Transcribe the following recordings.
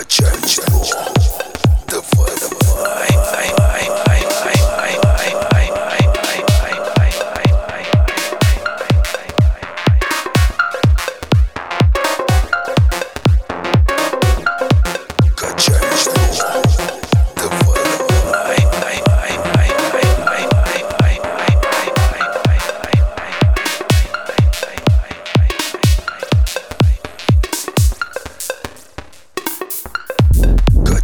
the church floor.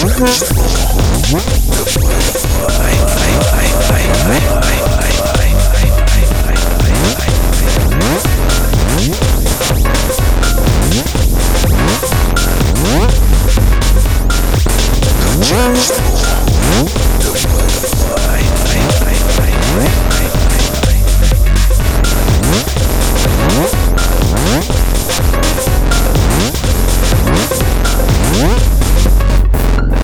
Just